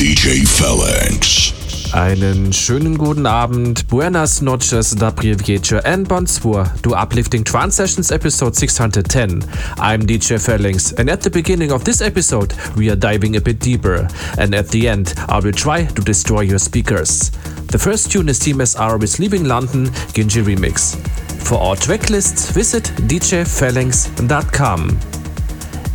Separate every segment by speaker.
Speaker 1: DJ Phalanx.
Speaker 2: Einen schönen guten Abend, buenas noches, dobry wieczór, and bonsoir to Uplifting Trance Sessions episode 610. I'm DJ Phalanx, and at the beginning of this episode, we are diving a bit deeper, and at the end, I will try to destroy your speakers. The first tune is Team SR with Leaving London, Ginji Remix. For our tracklists, visit djphalanx.com.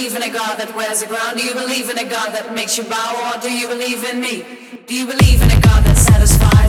Speaker 3: believe in a God that wears the crown? Do you believe in a God that makes you bow? Or do you believe in me? Do you believe in a God that satisfies?